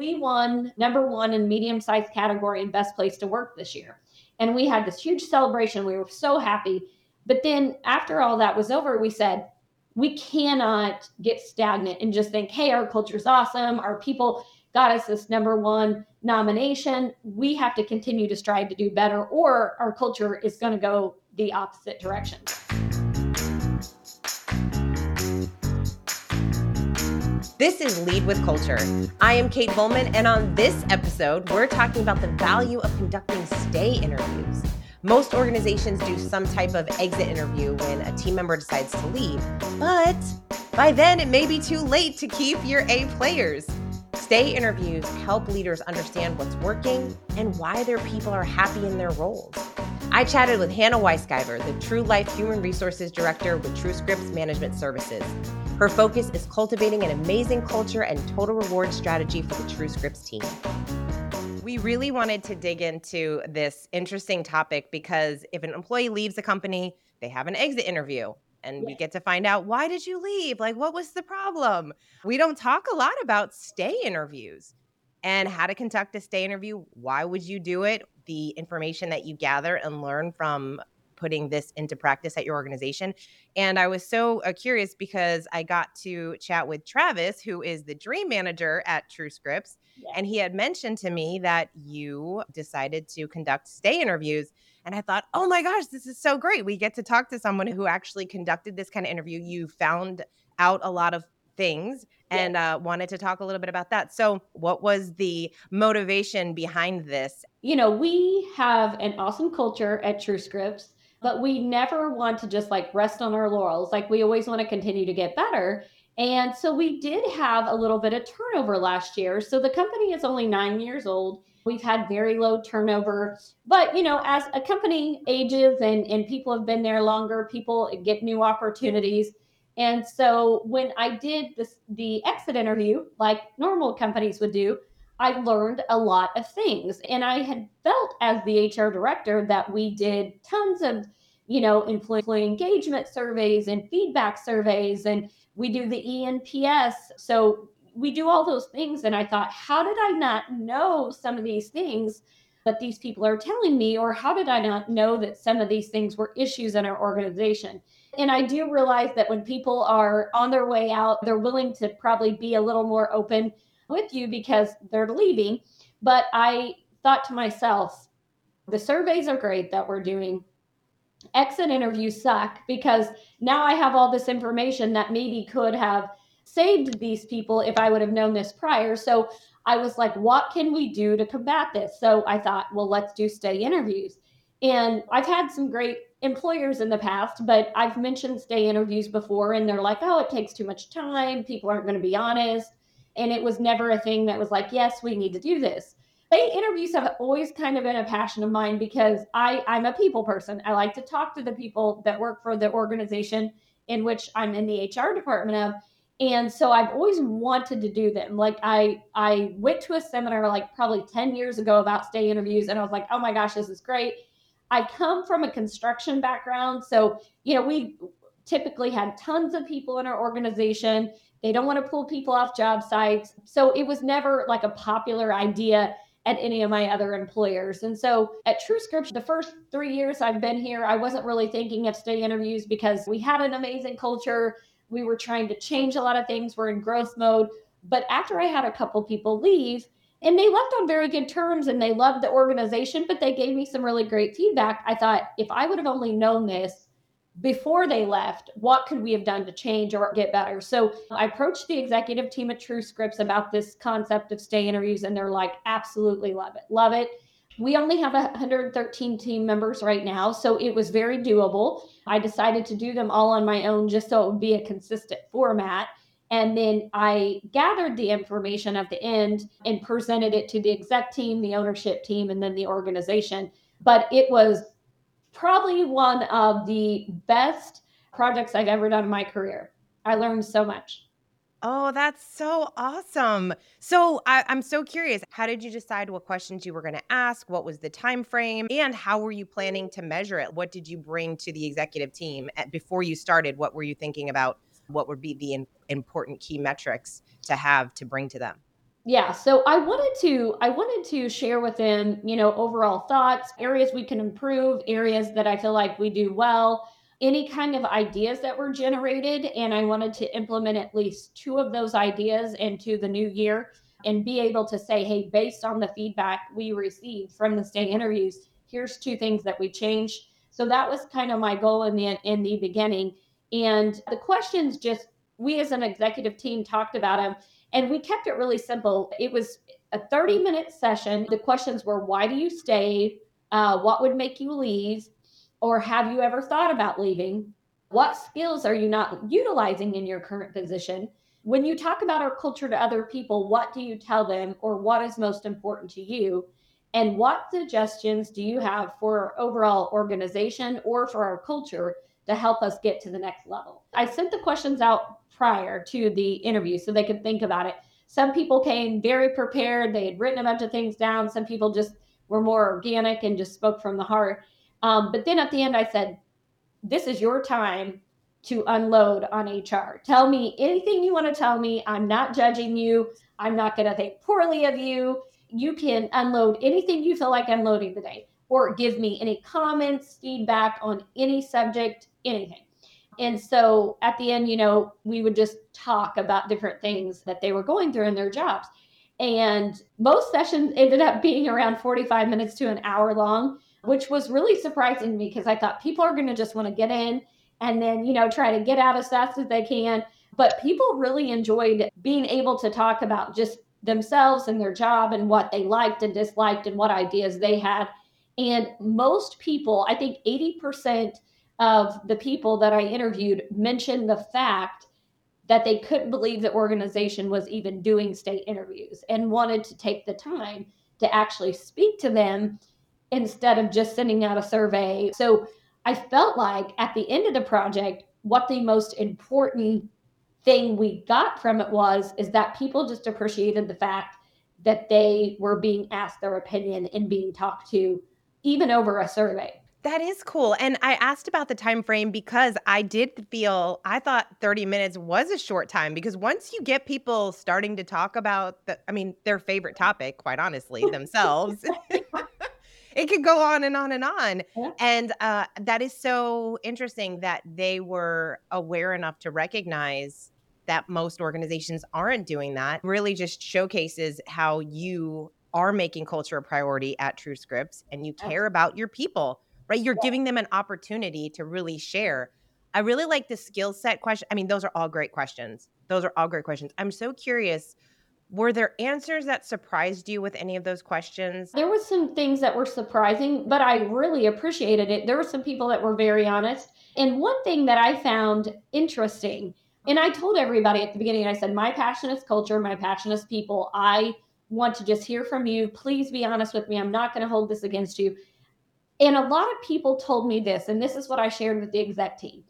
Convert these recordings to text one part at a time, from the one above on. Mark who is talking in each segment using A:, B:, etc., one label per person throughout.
A: we won number one in medium sized category and best place to work this year. And we had this huge celebration. We were so happy. But then after all that was over, we said, we cannot get stagnant and just think, hey, our culture is awesome. Our people got us this number one nomination. We have to continue to strive to do better, or our culture is going to go the opposite direction.
B: This is Lead with Culture. I am Kate Volman, and on this episode, we're talking about the value of conducting stay interviews. Most organizations do some type of exit interview when a team member decides to leave, but by then it may be too late to keep your A players. Stay interviews help leaders understand what's working and why their people are happy in their roles. I chatted with Hannah Wiscaver, the True Life Human Resources Director with TrueScripts Management Services. Her focus is cultivating an amazing culture and total reward strategy for the TrueScripts team. We really wanted to dig into this interesting topic because if an employee leaves a company, they have an exit interview and we get to find out why did you leave? Like what was the problem? We don't talk a lot about stay interviews and how to conduct a stay interview. Why would you do it? The information that you gather and learn from putting this into practice at your organization. And I was so uh, curious because I got to chat with Travis, who is the dream manager at TrueScripts. Yeah. And he had mentioned to me that you decided to conduct stay interviews. And I thought, oh my gosh, this is so great. We get to talk to someone who actually conducted this kind of interview. You found out a lot of things and uh, wanted to talk a little bit about that. So, what was the motivation behind this?
A: You know, we have an awesome culture at TrueScripts but we never want to just like rest on our laurels. Like we always want to continue to get better. And so we did have a little bit of turnover last year. So the company is only nine years old. We've had very low turnover. But, you know, as a company ages and, and people have been there longer, people get new opportunities. And so when I did this, the exit interview, like normal companies would do, I learned a lot of things. And I had felt as the HR director that we did tons of, you know, employee engagement surveys and feedback surveys, and we do the ENPS. So we do all those things. And I thought, how did I not know some of these things that these people are telling me? Or how did I not know that some of these things were issues in our organization? And I do realize that when people are on their way out, they're willing to probably be a little more open with you because they're leaving. But I thought to myself, the surveys are great that we're doing. Exit interviews suck because now I have all this information that maybe could have saved these people if I would have known this prior. So I was like, what can we do to combat this? So I thought, well, let's do stay interviews. And I've had some great employers in the past, but I've mentioned stay interviews before, and they're like, oh, it takes too much time. People aren't going to be honest. And it was never a thing that was like, yes, we need to do this. Stay interviews have always kind of been a passion of mine because I, I'm a people person. I like to talk to the people that work for the organization in which I'm in the HR department of. And so I've always wanted to do them. Like I I went to a seminar like probably 10 years ago about stay interviews and I was like, "Oh my gosh, this is great." I come from a construction background, so you know, we typically had tons of people in our organization they don't want to pull people off job sites. So it was never like a popular idea at any of my other employers. And so at TrueScripts, the first three years I've been here, I wasn't really thinking of stay interviews because we had an amazing culture. We were trying to change a lot of things. We're in growth mode. But after I had a couple people leave, and they left on very good terms and they loved the organization, but they gave me some really great feedback. I thought if I would have only known this before they left, what could we have done to change or get better? So I approached the executive team at TrueScripts about this concept of stay interviews, and they're like, absolutely love it. Love it. We only have 113 team members right now, so it was very doable. I decided to do them all on my own just so it would be a consistent format. And then I gathered the information at the end and presented it to the exec team, the ownership team, and then the organization. But it was probably one of the best projects I've ever done in my career. I learned so much.
B: Oh, that's so awesome. So I, am so curious. How did you decide what questions you were going to ask? What was the time frame? And how were you planning to measure it? What did you bring to the executive team before you started? What were you thinking about? What would be the in, important key metrics to have to bring to them?
A: yeah so i wanted to i wanted to share with them you know overall thoughts areas we can improve areas that i feel like we do well any kind of ideas that were generated and i wanted to implement at least two of those ideas into the new year and be able to say hey based on the feedback we received from the stay interviews here's two things that we changed so that was kind of my goal in the in the beginning and the questions just we as an executive team talked about them and we kept it really simple. It was a 30 minute session. The questions were why do you stay? Uh, what would make you leave? Or have you ever thought about leaving? What skills are you not utilizing in your current position? When you talk about our culture to other people, what do you tell them or what is most important to you? And what suggestions do you have for our overall organization or for our culture to help us get to the next level? I sent the questions out prior to the interview so they could think about it. Some people came very prepared, they had written a bunch of things down. Some people just were more organic and just spoke from the heart. Um, but then at the end, I said, This is your time to unload on HR. Tell me anything you want to tell me. I'm not judging you. I'm not going to think poorly of you. You can unload anything you feel like unloading today, or give me any comments, feedback on any subject, anything. And so at the end, you know, we would just talk about different things that they were going through in their jobs. And most sessions ended up being around 45 minutes to an hour long, which was really surprising to me because I thought people are going to just want to get in and then, you know, try to get out as fast as they can. But people really enjoyed being able to talk about just themselves and their job and what they liked and disliked and what ideas they had. And most people, I think 80% of the people that I interviewed mentioned the fact that they couldn't believe the organization was even doing stay interviews and wanted to take the time to actually speak to them instead of just sending out a survey. So I felt like at the end of the project, what the most important thing we got from it was is that people just appreciated the fact that they were being asked their opinion and being talked to even over a survey.
B: That is cool. And I asked about the time frame because I did feel I thought 30 minutes was a short time because once you get people starting to talk about the I mean their favorite topic, quite honestly, themselves. it could go on and on and on. Yeah. And uh, that is so interesting that they were aware enough to recognize that most organizations aren't doing that. Really just showcases how you are making culture a priority at TrueScripts and you care about your people right? You're yeah. giving them an opportunity to really share. I really like the skill set question. I mean, those are all great questions. Those are all great questions. I'm so curious. Were there answers that surprised you with any of those questions?
A: There was some things that were surprising, but I really appreciated it. There were some people that were very honest. And one thing that I found interesting, and I told everybody at the beginning, I said, My passion is culture, my passion is people. I want to just hear from you. Please be honest with me. I'm not going to hold this against you. And a lot of people told me this, and this is what I shared with the exec team.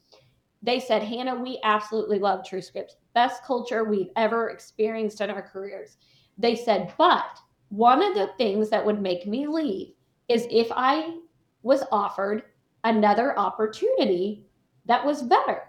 A: They said, Hannah, we absolutely love TrueScripts. Best culture we've ever experienced in our careers. They said, but one of the things that would make me leave is if I was offered another opportunity that was better.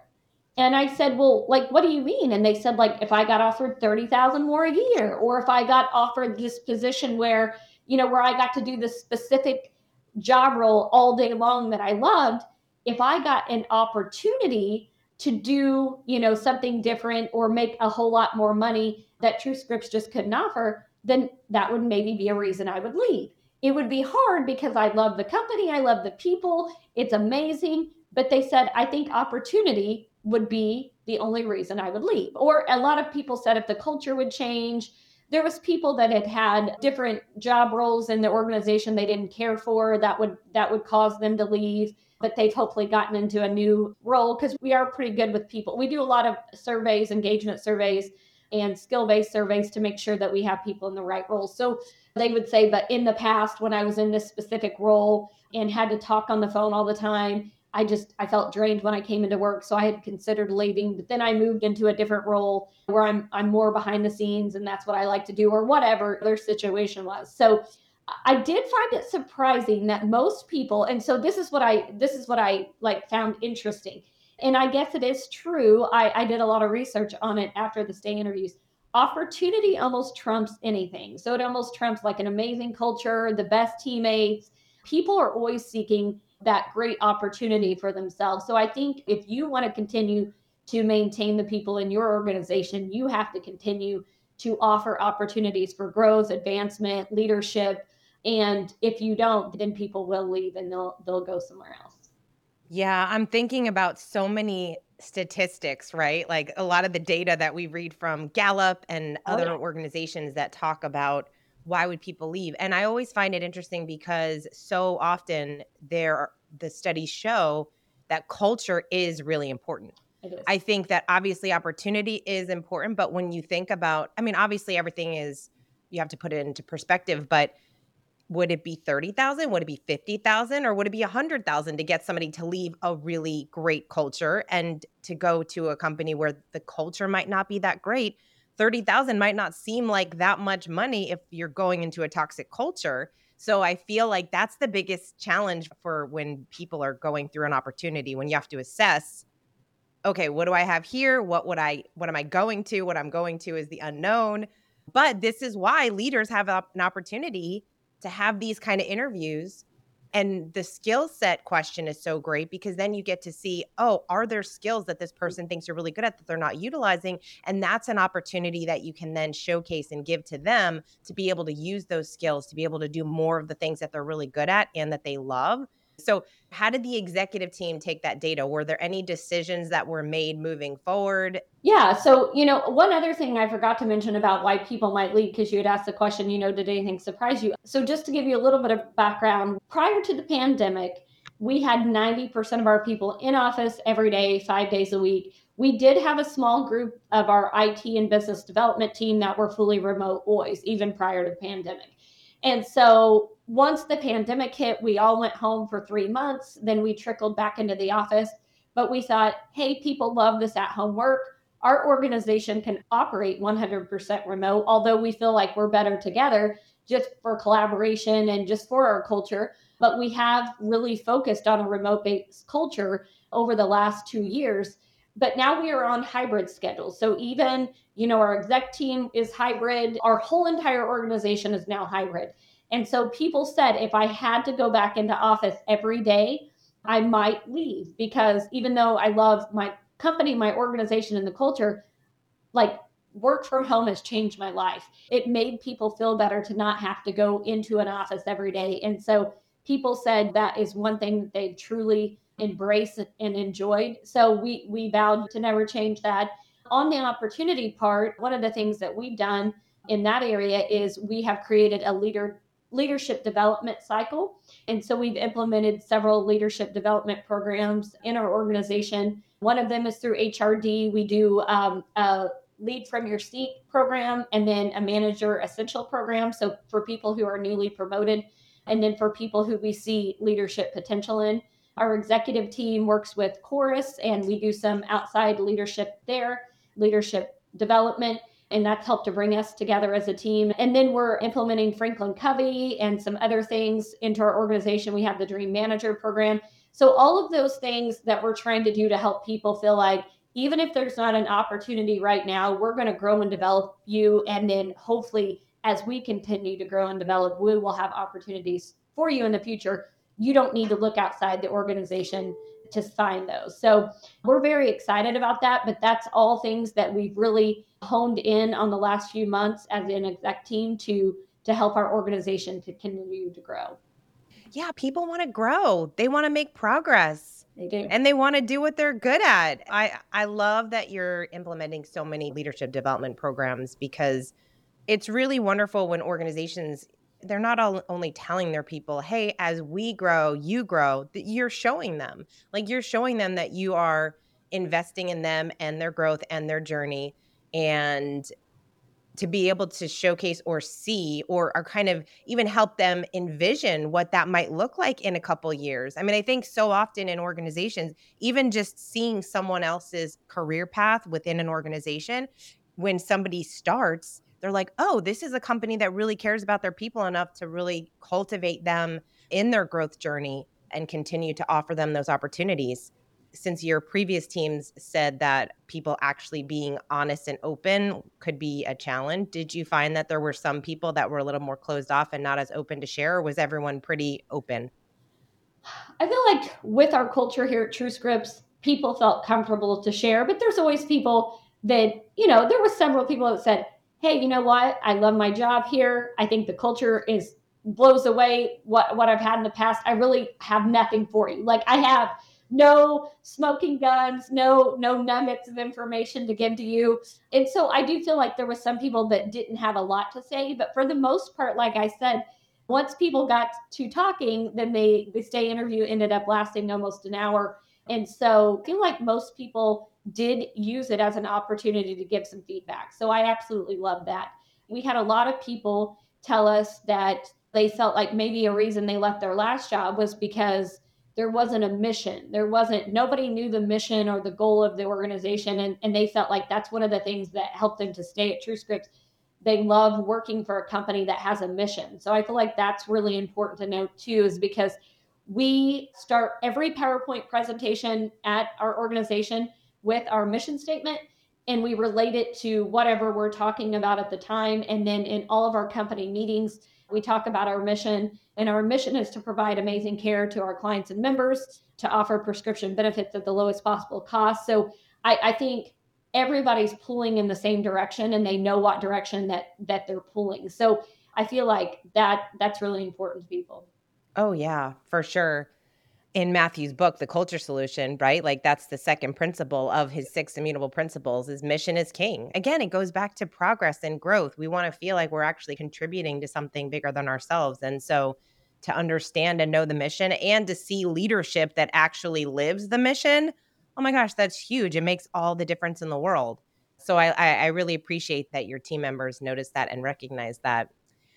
A: And I said, well, like, what do you mean? And they said, like, if I got offered 30,000 more a year, or if I got offered this position where, you know, where I got to do this specific job role all day long that I loved, if I got an opportunity to do, you know, something different or make a whole lot more money that TrueScripts just couldn't offer, then that would maybe be a reason I would leave. It would be hard because I love the company, I love the people, it's amazing. But they said, I think opportunity would be the only reason I would leave. Or a lot of people said if the culture would change, there was people that had had different job roles in the organization they didn't care for that would that would cause them to leave but they've hopefully gotten into a new role because we are pretty good with people. We do a lot of surveys engagement surveys and skill based surveys to make sure that we have people in the right roles. So they would say but in the past when i was in this specific role and had to talk on the phone all the time I just I felt drained when I came into work, so I had considered leaving. But then I moved into a different role where I'm I'm more behind the scenes, and that's what I like to do, or whatever their situation was. So I did find it surprising that most people, and so this is what I this is what I like found interesting, and I guess it is true. I, I did a lot of research on it after the stay interviews. opportunity almost trumps anything. So it almost trumps like an amazing culture, the best teammates. People are always seeking that great opportunity for themselves. So I think if you want to continue to maintain the people in your organization, you have to continue to offer opportunities for growth, advancement, leadership. And if you don't, then people will leave and they'll they'll go somewhere else.
B: Yeah, I'm thinking about so many statistics, right? Like a lot of the data that we read from Gallup and
A: Oh
B: other
A: yeah.
B: organizations that talk about why would people leave. And I always find it interesting because so often there the studies show that culture is really important.
A: Is.
B: I think that obviously opportunity is important, but when you think about, I mean, obviously everything is you have to put it into perspective, but would it be 30,000? Would it be 50,000 or would it be 100,000 to get somebody to leave a really great culture and to go to a company where the culture might not be that great? 30,000 might not seem like that much money if you're going into a toxic culture. So I feel like that's the biggest challenge for when people are going through an opportunity when you have to assess okay, what do I have here? What would I what am I going to? What I'm going to is the unknown. But this is why leaders have an opportunity to have these kind of interviews. And the skill set question is so great because then you get to see, oh, are there skills that this mm. person thinks you're really good at that they're not utilizing? And that's an opportunity that you can then showcase and give to them to be able to use those skills, to be able to do more of the things that they're really good at and that they love. So, how did the executive team take that data? Were there any decisions that were made moving forward?
A: Yeah. So, you know, one other thing I forgot to mention about why people might leave, because you had asked the question, you know, did anything surprise you? So, just to give you a little bit of background, prior to the pandemic, we had 90% of our people in office every day, five days a week. We did have a small group of our IT and business development team that were fully remote always, even prior to the pandemic. And so once the pandemic hit, we all went home for three months. Then we trickled back into the office. But we thought, hey, people love this at home work. Our organization can operate 100% remote, although we feel like we're better together just for collaboration and just for our culture. But we have really focused on a remote based culture over the last two years. But now we are on hybrid schedules. So even, you know, our exec team is hybrid, our whole entire organization is now hybrid. And so people said if I had to go back into office every day, I might leave because even though I love my company, my organization, and the culture, like work from home has changed my life. It made people feel better to not have to go into an office every day. And so people said that is one thing that they truly embraced and enjoyed. So we we vowed to never change that. On the opportunity part, one of the things that we've done in that area is we have created a leader leadership development cycle. And so we've implemented several leadership development programs in our organization. One of them is through HRD. We do um, a lead from your seat program and then a manager essential program. So for people who are newly promoted, and then for people who we see leadership potential in. Our executive team works with Chorus and we do some outside leadership there, leadership development and that's helped to bring us together as a team. And then we're implementing Franklin Covey and some other things into our organization. We have the Dream Manager program. So, all of those things that we're trying to do to help people feel like even if there's not an opportunity right now, we're going to grow and develop you. And then hopefully, as we continue to grow and develop, we will have opportunities for you in the future. You don't need to look outside the organization to find those. So, we're very excited about that. But that's all things that we've really honed in on the last few months as an exec team to to help our organization to continue to grow.
B: Yeah, people want to grow. They want to make progress.
A: They do.
B: And they want to do what they're good at. I I love that you're implementing so many leadership development programs because it's really wonderful when organizations they're not all, only telling their people, "Hey, as we grow, you grow." You're showing them. Like you're showing them that you are investing in them and their growth and their journey and to be able to showcase or see or, or kind of even help them envision what that might look like in a couple years. I mean, I think so often in organizations, even just seeing someone else's career path within an organization, when somebody starts, they're like, oh, this is a company that really cares about their people enough to really cultivate them in their growth journey and continue to offer them those opportunities. since your previous teams said that people actually being honest and open could be a challenge, did you find that there were some people that were a little more closed off and not as open to share, or was everyone pretty open?
A: I feel like with our culture here at TrueScripts, people felt comfortable to share, but there's always people that, you know, there was several people that said, Hey, you know what? I love my job here. I think the culture is blows away what, what I've had in the past. I really have nothing for you. Like I have no smoking guns, no no nuggets of information to give to you. And so I do feel like there was some people that didn't have a lot to say, but for the most part, like I said, once people got to talking, then they the stay interview ended up lasting almost an hour. And so I feel like most people did use it as an opportunity to give some feedback. So I absolutely love that. We had a lot of people tell us that they felt like maybe a reason they left their last job was because there wasn't a mission. There wasn't, nobody knew the mission or the goal of the organization. And, and they felt like that's one of the things that helped them to stay at TrueScripts. They love working for a company that has a mission. So I feel like that's really important to note too, is because we start every PowerPoint presentation at our organization with our mission statement and we relate it to whatever we're talking about at the time. And then in all of our company meetings, we talk about our mission, and our mission is to provide amazing care to our clients and members, to offer prescription benefits at the lowest possible cost. So I, I think everybody's pulling in the same direction and they know what direction that that they're pulling. So I feel like that that's really important to people.
B: Oh yeah, for sure in Matthew's book, The Culture Solution, right? Like that's the second principle of his six immutable principles is mission is king. Again, it goes back to progress and growth. We want to feel like we're actually contributing to something bigger than ourselves. And so to understand and know the mission and to see leadership that actually lives the mission, oh my gosh, that's huge. It makes all the difference in the world. So I, I, I really appreciate that your team members notice that and recognize that.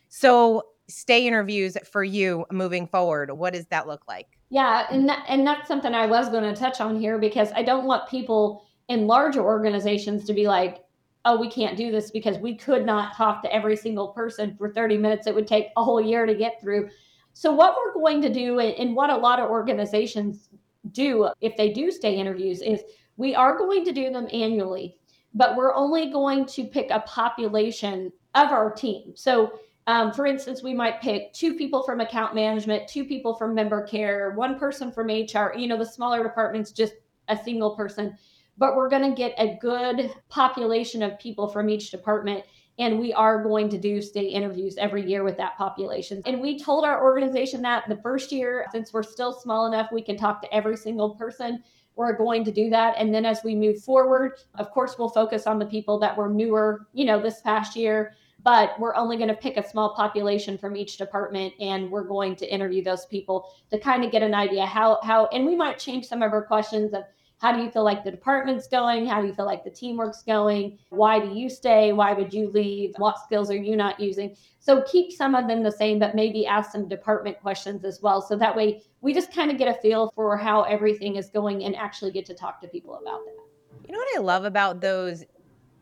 B: So stay interviews for you moving forward, what does that look like?
A: Yeah, and that, and that's something I was going to touch on here because I don't want people in larger organizations to be like, "Oh, we can't do this because we could not talk to every single person for 30 minutes. It would take a whole year to get through." So what we're going to do and what a lot of organizations do if they do stay interviews is we are going to do them annually, but we're only going to pick a population of our team. So um, for instance, we might pick two people from account management, two people from member care, one person from HR, you know, the smaller departments, just a single person. But we're going to get a good population of people from each department. And we are going to do stay interviews every year with that population. And we told our organization that the first year, since we're still small enough, we can talk to every single person we're going to do that and then as we move forward of course we'll focus on the people that were newer you know this past year but we're only going to pick a small population from each department and we're going to interview those people to kind of get an idea how how and we might change some of our questions of how do you feel like the department's going? How do you feel like the teamwork's going? Why do you stay? Why would you leave? What skills are you not using? So keep some of them the same but maybe ask some department questions as well. So that way we just kind of get a feel for how everything is going and actually get to talk to people about that.
B: You know what I love about those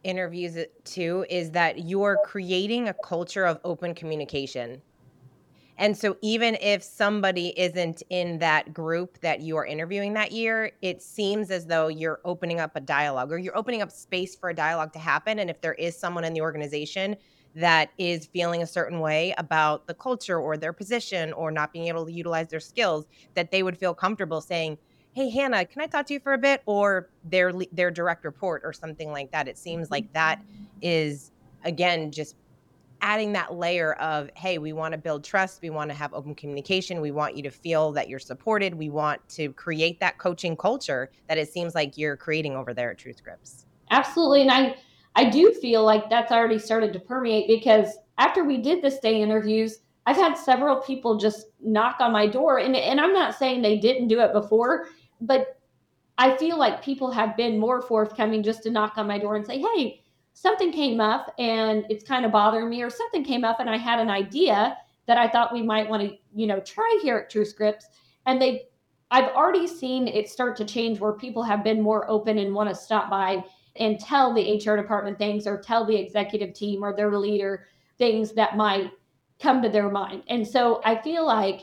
B: interviews too is that you're creating a culture of open communication. And so even if somebody isn't in that group that you are interviewing that year, it seems as though you're opening up a dialogue or you're opening up space for a dialogue to happen. And if there is someone in the organization that is feeling a certain way about the culture or their position or not being able to utilize their skills, that they would feel comfortable saying, hey hannah can i talk to you for a bit? Or their their direct report or something like that. It seems like that is again just adding that layer of hey we want to build trust. We want to have open communication. We want you to feel that you're supported. We want to create that coaching culture that it seems like you're creating over there at TrueScripts
A: absolutely and i i do feel like that's already started to permeate because after we did the day interviews I've had several people just knock on my door, and, and I'm not saying they didn't do it before but I feel like people have been more forthcoming just to knock on my door and say, hey, something came up and it's kind of bothering me, or something came up and I had an idea that I thought we might want to, you know, try here at TrueScripts. And they, I've already seen it start to change where people have been more open and want to stop by and tell the HR department things or tell the executive team or their leader things that might come to their mind. And so I feel like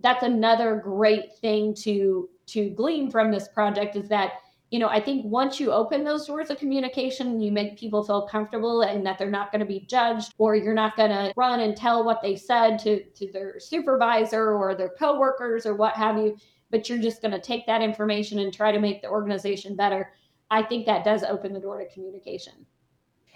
A: that's another great thing to to glean from this project is that you know, I think once you open those doors of communication, you make people feel comfortable and that they're not going to be judged or you're not going to run and tell what they said to, to their supervisor or their coworkers or what have you, but you're just going to take that information and try to make the organization better. I think that does open the door to communication.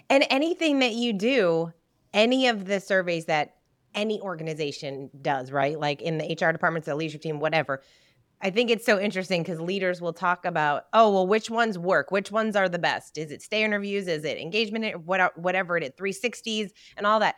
B: And anything that you do, any of the surveys that any organization does, right? Like in the HR departments, the leadership team, whatever, I think it's so interesting because leaders will talk about, oh, well, which ones work? Which ones are the best? Is it stay interviews? Is it engagement? Whatever it is, 360s and all that.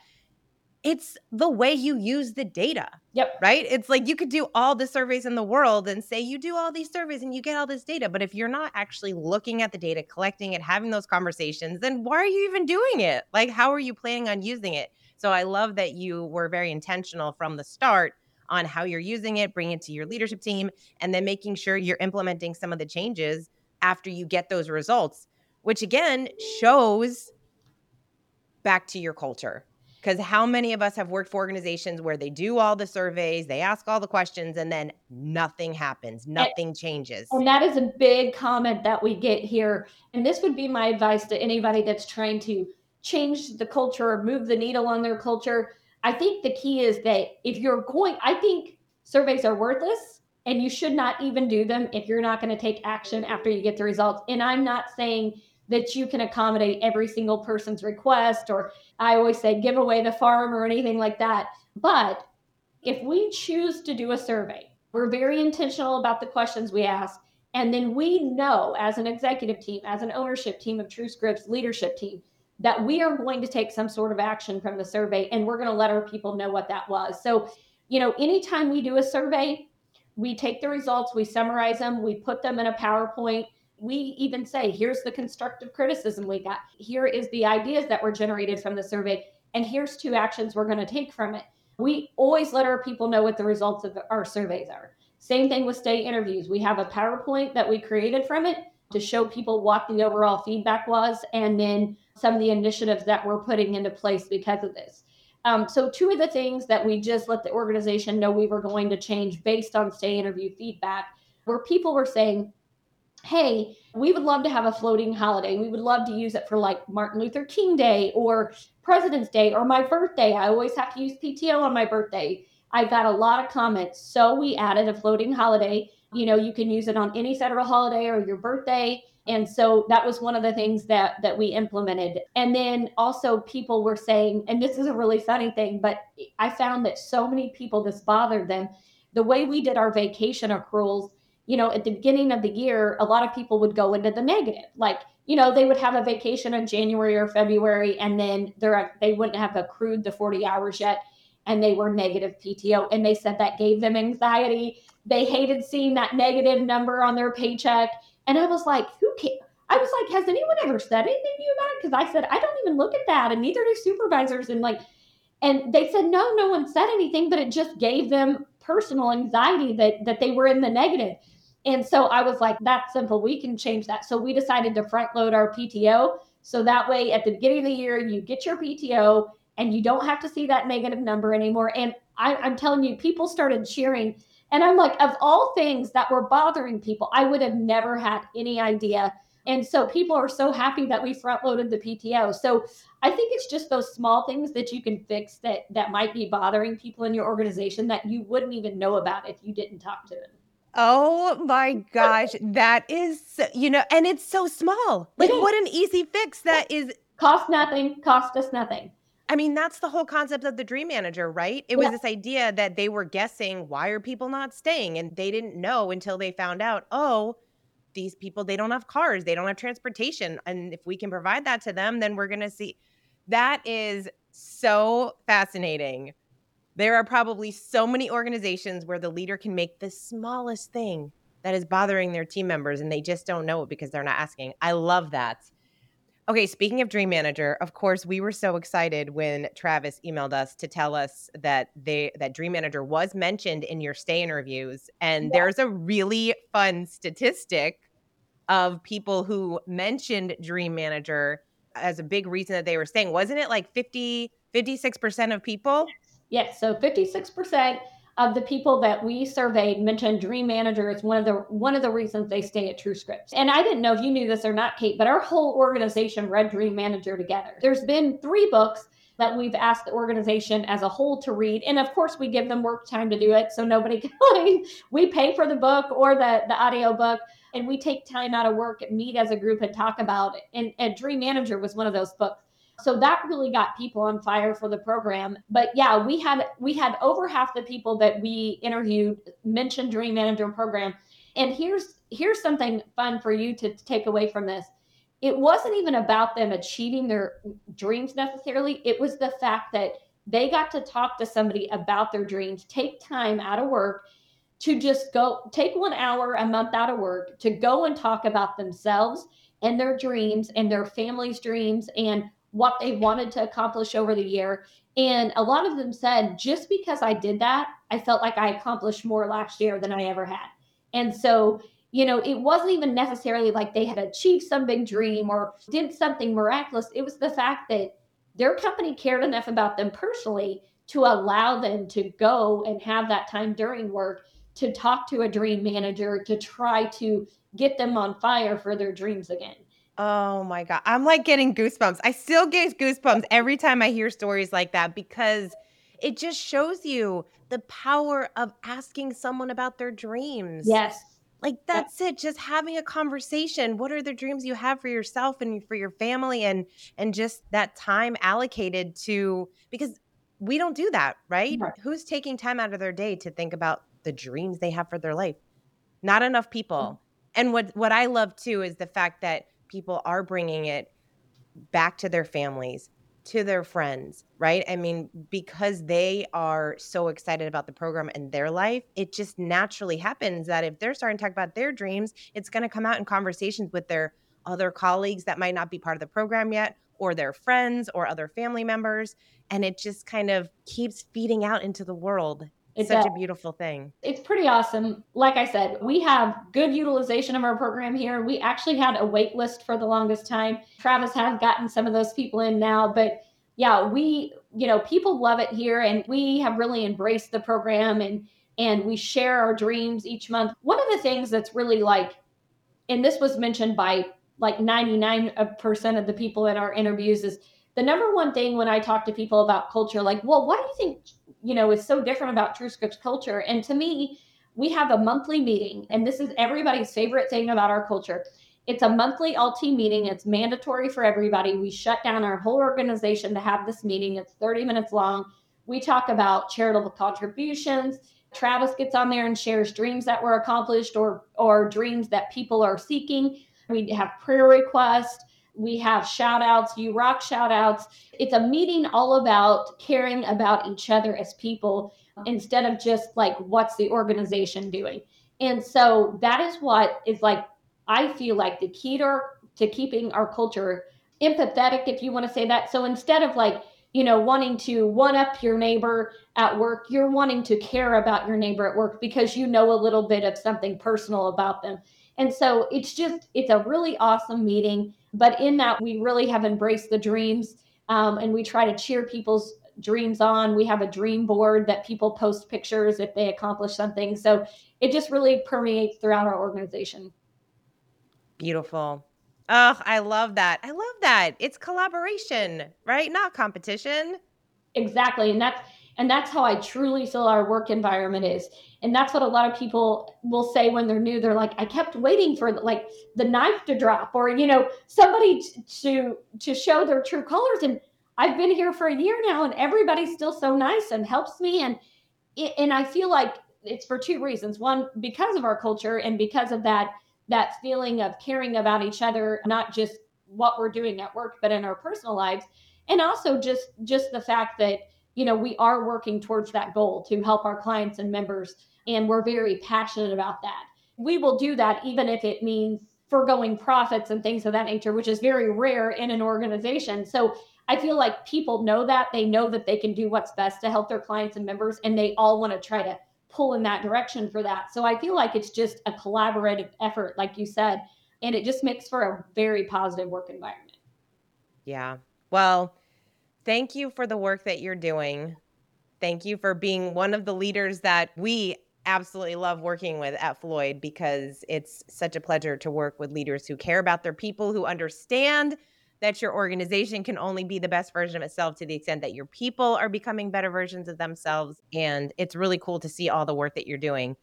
B: It's the way you use the data.
A: Yep.
B: Right? It's like you could do all the surveys in the world and say you do all these surveys and you get all this data. But if you're not actually looking at the data, collecting it, having those conversations, then why are you even doing it? Like, how are you planning on using it? So I love that you were very intentional from the start on how you're using it, bring it to your leadership team, and then making sure you're implementing some of the changes after you get those results, which again shows back to your culture. Because how many of us have worked for organizations where they do all the surveys, they ask all the questions, and then nothing happens, nothing and, changes?
A: And that is a big comment that we get here. And this would be my advice to anybody that's trying to change the culture or move the needle on their culture I think the key is that if you're going, I think surveys are worthless and you should not even do them if you're not going to take action after you get the results. And I'm not saying that you can accommodate every single person's request, or I always say give away the farm or anything like that. But if we choose to do a survey, we're very intentional about the questions we ask. And then we know as an executive team, as an ownership team of TrueScripts leadership team, that we are going to take some sort of action from the survey and we're going to let our people know what that was. So, you know, anytime we do a survey, we take the results, we summarize them, we put them in a PowerPoint. We even say, here's the constructive criticism we got. Here is the ideas that were generated from the survey. And here's two actions we're going to take from it. We always let our people know what the results of our surveys are. Same thing with stay interviews. We have a PowerPoint that we created from it to show people what the overall feedback was. And then some of the initiatives that we're putting into place because of this. Um, so, two of the things that we just let the organization know we were going to change based on stay interview feedback where people were saying, Hey, we would love to have a floating holiday. We would love to use it for like Martin Luther King Day or President's Day or my birthday. I always have to use PTO on my birthday. I got a lot of comments. So, we added a floating holiday. You know, you can use it on any federal holiday or your birthday and so that was one of the things that that we implemented. And then also people were saying and this is a really funny thing but i found that so many people this bothered them. The way we did our vacation accruals you know at the beginning of the year a lot of people would go into the negative. Like you know they would have a vacation in january or february and then they're they wouldn't have accrued the 40 hours yet and they were negative pto and they said that gave them anxiety. They hated seeing that negative number on their paycheck and I was like, who cares? I was like, has anyone ever said anything to you about it? Because I said, I don't even look at that. And neither do supervisors. And like, and they said, no, no one said anything, but it just gave them personal anxiety that, that they were in the negative. And so I was like, that's simple. We can change that. So we decided to front load our PTO. So that way at the beginning of the year, you get your PTO and you don't have to see that negative number anymore. And I, I'm telling you, people started cheering and I'm like, of all things that were bothering people, I would have never had any idea. And so people are so happy that we front loaded the PTO. So I think it's just those small things that you can fix that that might be bothering people in your organization that you wouldn't even know about if you didn't talk to them.
B: Oh my gosh, that is you know, and it's so small. Like what an easy fix that is
A: cost nothing, cost us nothing.
B: I mean, that's the whole concept of the dream manager, right? It was yeah. this idea that they were guessing why are people not staying and they didn't know until they found out, oh, these people they don't have cars, they don't have transportation, and if we can provide that to them, then we're going to see that is so fascinating. There are probably so many organizations where the leader can make the smallest thing that is bothering their team members and they just don't know it because they're not asking. I love that. Okay, speaking of Dream Manager, of course, we were so excited when Travis emailed us to tell us that they that Dream Manager was mentioned in your stay interviews. And yeah. there's a really fun statistic of people who mentioned Dream Manager as a big reason that they were staying. Wasn't it like 50 56% of people?
A: Yes, so 56% of the people that we surveyed mentioned Dream Manager is one of the one of the reasons they stay at TrueScripts. And I didn't know if you knew this or not, Kate, but our whole organization read Dream Manager together. There's been three books that we've asked the organization as a whole to read. And of course, we give them work time to do it. So nobody can, we pay for the book or the, the audio book and we take time out of work meet as a group and talk about it. And, and Dream Manager was one of those books. So that really got people on fire for the program. But yeah, we had we had over half the people that we interviewed mentioned Dream Manager program. And here's here's something fun for you to take away from this. It wasn't even about them achieving their dreams necessarily. It was the fact that they got to talk to somebody about their dreams, take time out of work to just go take one hour a month out of work to go and talk about themselves and their dreams and their family's dreams and what they wanted to accomplish over the year. And a lot of them said, just because I did that, I felt like I accomplished more last year than I ever had. And so, you know, it wasn't even necessarily like they had achieved some big dream or did something miraculous. It was the fact that their company cared enough about them personally to allow them to go and have that time during work to talk to a dream manager to try to get them on fire for their dreams again.
B: Oh my God. I'm like getting goosebumps. I still get goosebumps every time I hear stories like that because it just shows you the power of asking someone about their dreams.
A: Yes.
B: Like that's it. Just having a conversation. What are the dreams you have for yourself and for your family and and just that time allocated to because we don't do that, right? right? Who's taking time out of their day to think about the dreams they have for their life? Not enough people. Mm-hmm. And what what I love too is the fact that people are bringing it back to their families, to their friends, right? I mean, because they are so excited about the program and their life, it just naturally happens that if they're starting to talk about their dreams, it's going to come out in conversations with their other colleagues that might not be part of the program yet, or their friends or other family members. And it just kind of keeps feeding out into the world it's such a, a, beautiful thing.
A: It's pretty awesome. Like I said, we have good utilization of our program here. We actually had a wait list for the longest time. Travis has gotten some of those people in now, but yeah, we, you know, people love it here and we have really embraced the program and and we share our dreams each month. One of the things that's really like and this was mentioned by like 99% of the people in our interviews is the number one thing when I talk to people about culture like, well, what do you think you know, is so different about TrueScripts culture. And to me, we have a monthly meeting, and this is everybody's favorite thing about our culture. It's a monthly all team meeting. It's mandatory for everybody. We shut down our whole organization to have this meeting. It's 30 minutes long. We talk about charitable contributions. Travis gets on there and shares dreams that were accomplished or or dreams that people are seeking. We have prayer requests we have shout outs, you rock shout outs. It's a meeting all about caring about each other as people uh-huh. instead of just like what's the organization doing. And so that is what is like, I feel like the key to, to keeping our culture empathetic, if you want to say that. So instead of like, you know, wanting to one up your neighbor at work, you're wanting to care about your neighbor at work because you know a little bit of something personal about them. And so it's just, it's a really awesome meeting. But in that, we really have embraced the dreams um, and we try to cheer people's dreams on. We have a dream board that people post pictures if they accomplish something. So it just really permeates throughout our organization.
B: Beautiful. Oh, I love that. I love that. It's collaboration, right? Not competition.
A: Exactly. And that's and that's how I truly feel our work environment is. And that's what a lot of people will say when they're new. They're like, I kept waiting for like the knife to drop or, you know, somebody to to show their true colors. And I've been here for a year now and everybody's still so nice and helps me. And and I feel like it's for two reasons. One, because of our culture and because of that that feeling of caring about each other, not just what we're doing at work, but in our personal lives. And also just just the fact that you know, we are working towards that goal to help our clients and members. And we're very passionate about that. We will do that even if it means foregoing profits and things of that nature, which is very rare in an organization. So I feel like people know that. They know that they can do what's best to help their clients and members, and they all want to try to pull in that direction for that. So I feel like it's just a collaborative effort, like you said, and it just makes for a very positive work environment.
B: Yeah. Well, thank you for the work that you're doing. Thank you for being one of the leaders that we absolutely love working with at Floyd because it's such a pleasure to work with leaders who care about their people, who understand that your organization can only be the best version of itself to the extent that your people are becoming better versions of themselves. And it's really cool to see all the work that you're doing.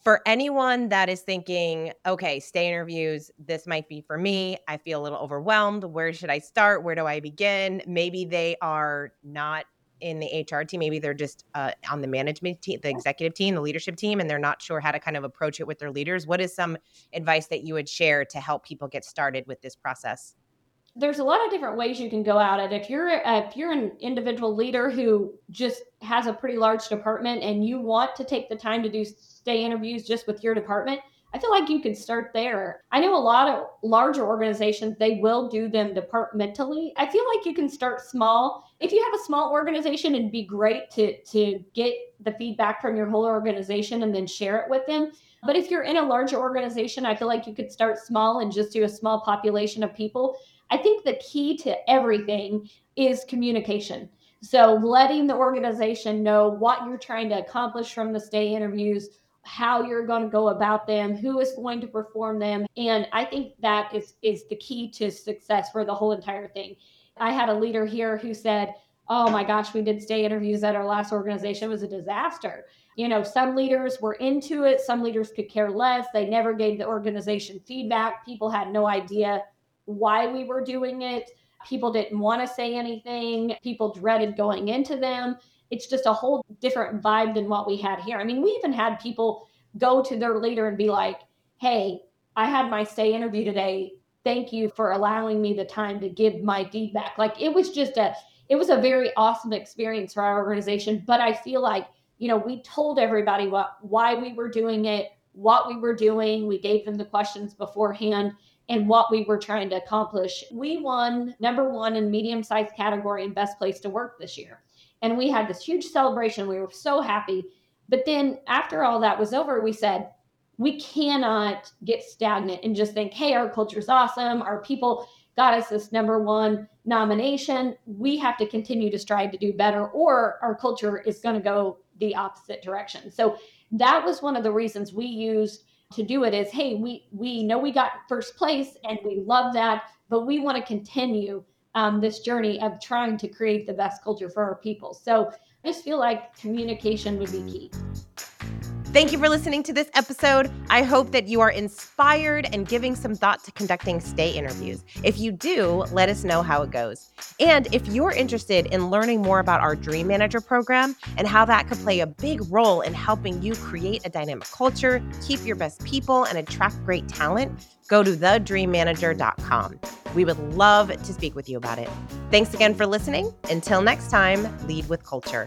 B: For anyone that is thinking, okay, stay interviews, this might be for me. I feel a little overwhelmed. Where should I start? Where do I begin? Maybe they are not in the HR team. Maybe they're just uh, on the management team, the executive team, the leadership team, and they're not sure how to kind of approach it with their leaders. What is some advice that you would share to help people get started with this process?
A: There's a lot of different ways you can go at it. If you're uh, if you're an individual leader who just has a pretty large department and you want to take the time to do stay interviews just with your department, I feel like you can start there. I know a lot of larger organizations, they will do them departmentally. I feel like you can start small. If you have a small organization, it'd be great to, to get the feedback from your whole organization and then share it with them. But if you're in a larger organization, I feel like you could start small and just do a small population of people. I think the key to everything is communication. So letting the organization know what you're trying to accomplish from the stay interviews how you're going to go about them, who is going to perform them. And I think that is is the key to success for the whole entire thing. I had a leader here who said, "Oh my gosh, we did stay interviews at our last organization. It was a disaster." You know, some leaders were into it, some leaders could care less. They never gave the organization feedback. People had no idea why we were doing it. People didn't want to say anything. People dreaded going into them it's just a whole different vibe than what we had here. I mean, we even had people go to their leader and be like, hey, I had my stay interview today. Thank you for allowing me the time to give my feedback. Like it was just a it was a very awesome experience for our organization. But I feel like, you know, we told everybody what why we were doing it, what we were doing. We gave them the questions beforehand and what we were trying to accomplish. We won number one in medium sized category and best place to work this year and we had this huge celebration. We were so happy. But then after all that was over, we said, we cannot get stagnant and just think, hey, our culture's awesome. Our people got us this number one nomination. We have to continue to strive to do better, or our culture is going to go the opposite direction. So that was one of the reasons we used to do it is hey we we know we got first place and we love that but we want to continue um, this journey of trying to create the best culture for our people. So I just feel like communication would be key.
B: Thank you for listening to this episode. I hope that you are inspired and giving some thought to conducting stay interviews. If you do, let us know how it goes. And if you're interested in learning more about our Dream Manager program and how that could play a big role in helping you create a dynamic culture, keep your best people, and attract great talent, go to thedreammanager.com. We would love to speak with you about it. Thanks again for listening. Until next time, lead with culture.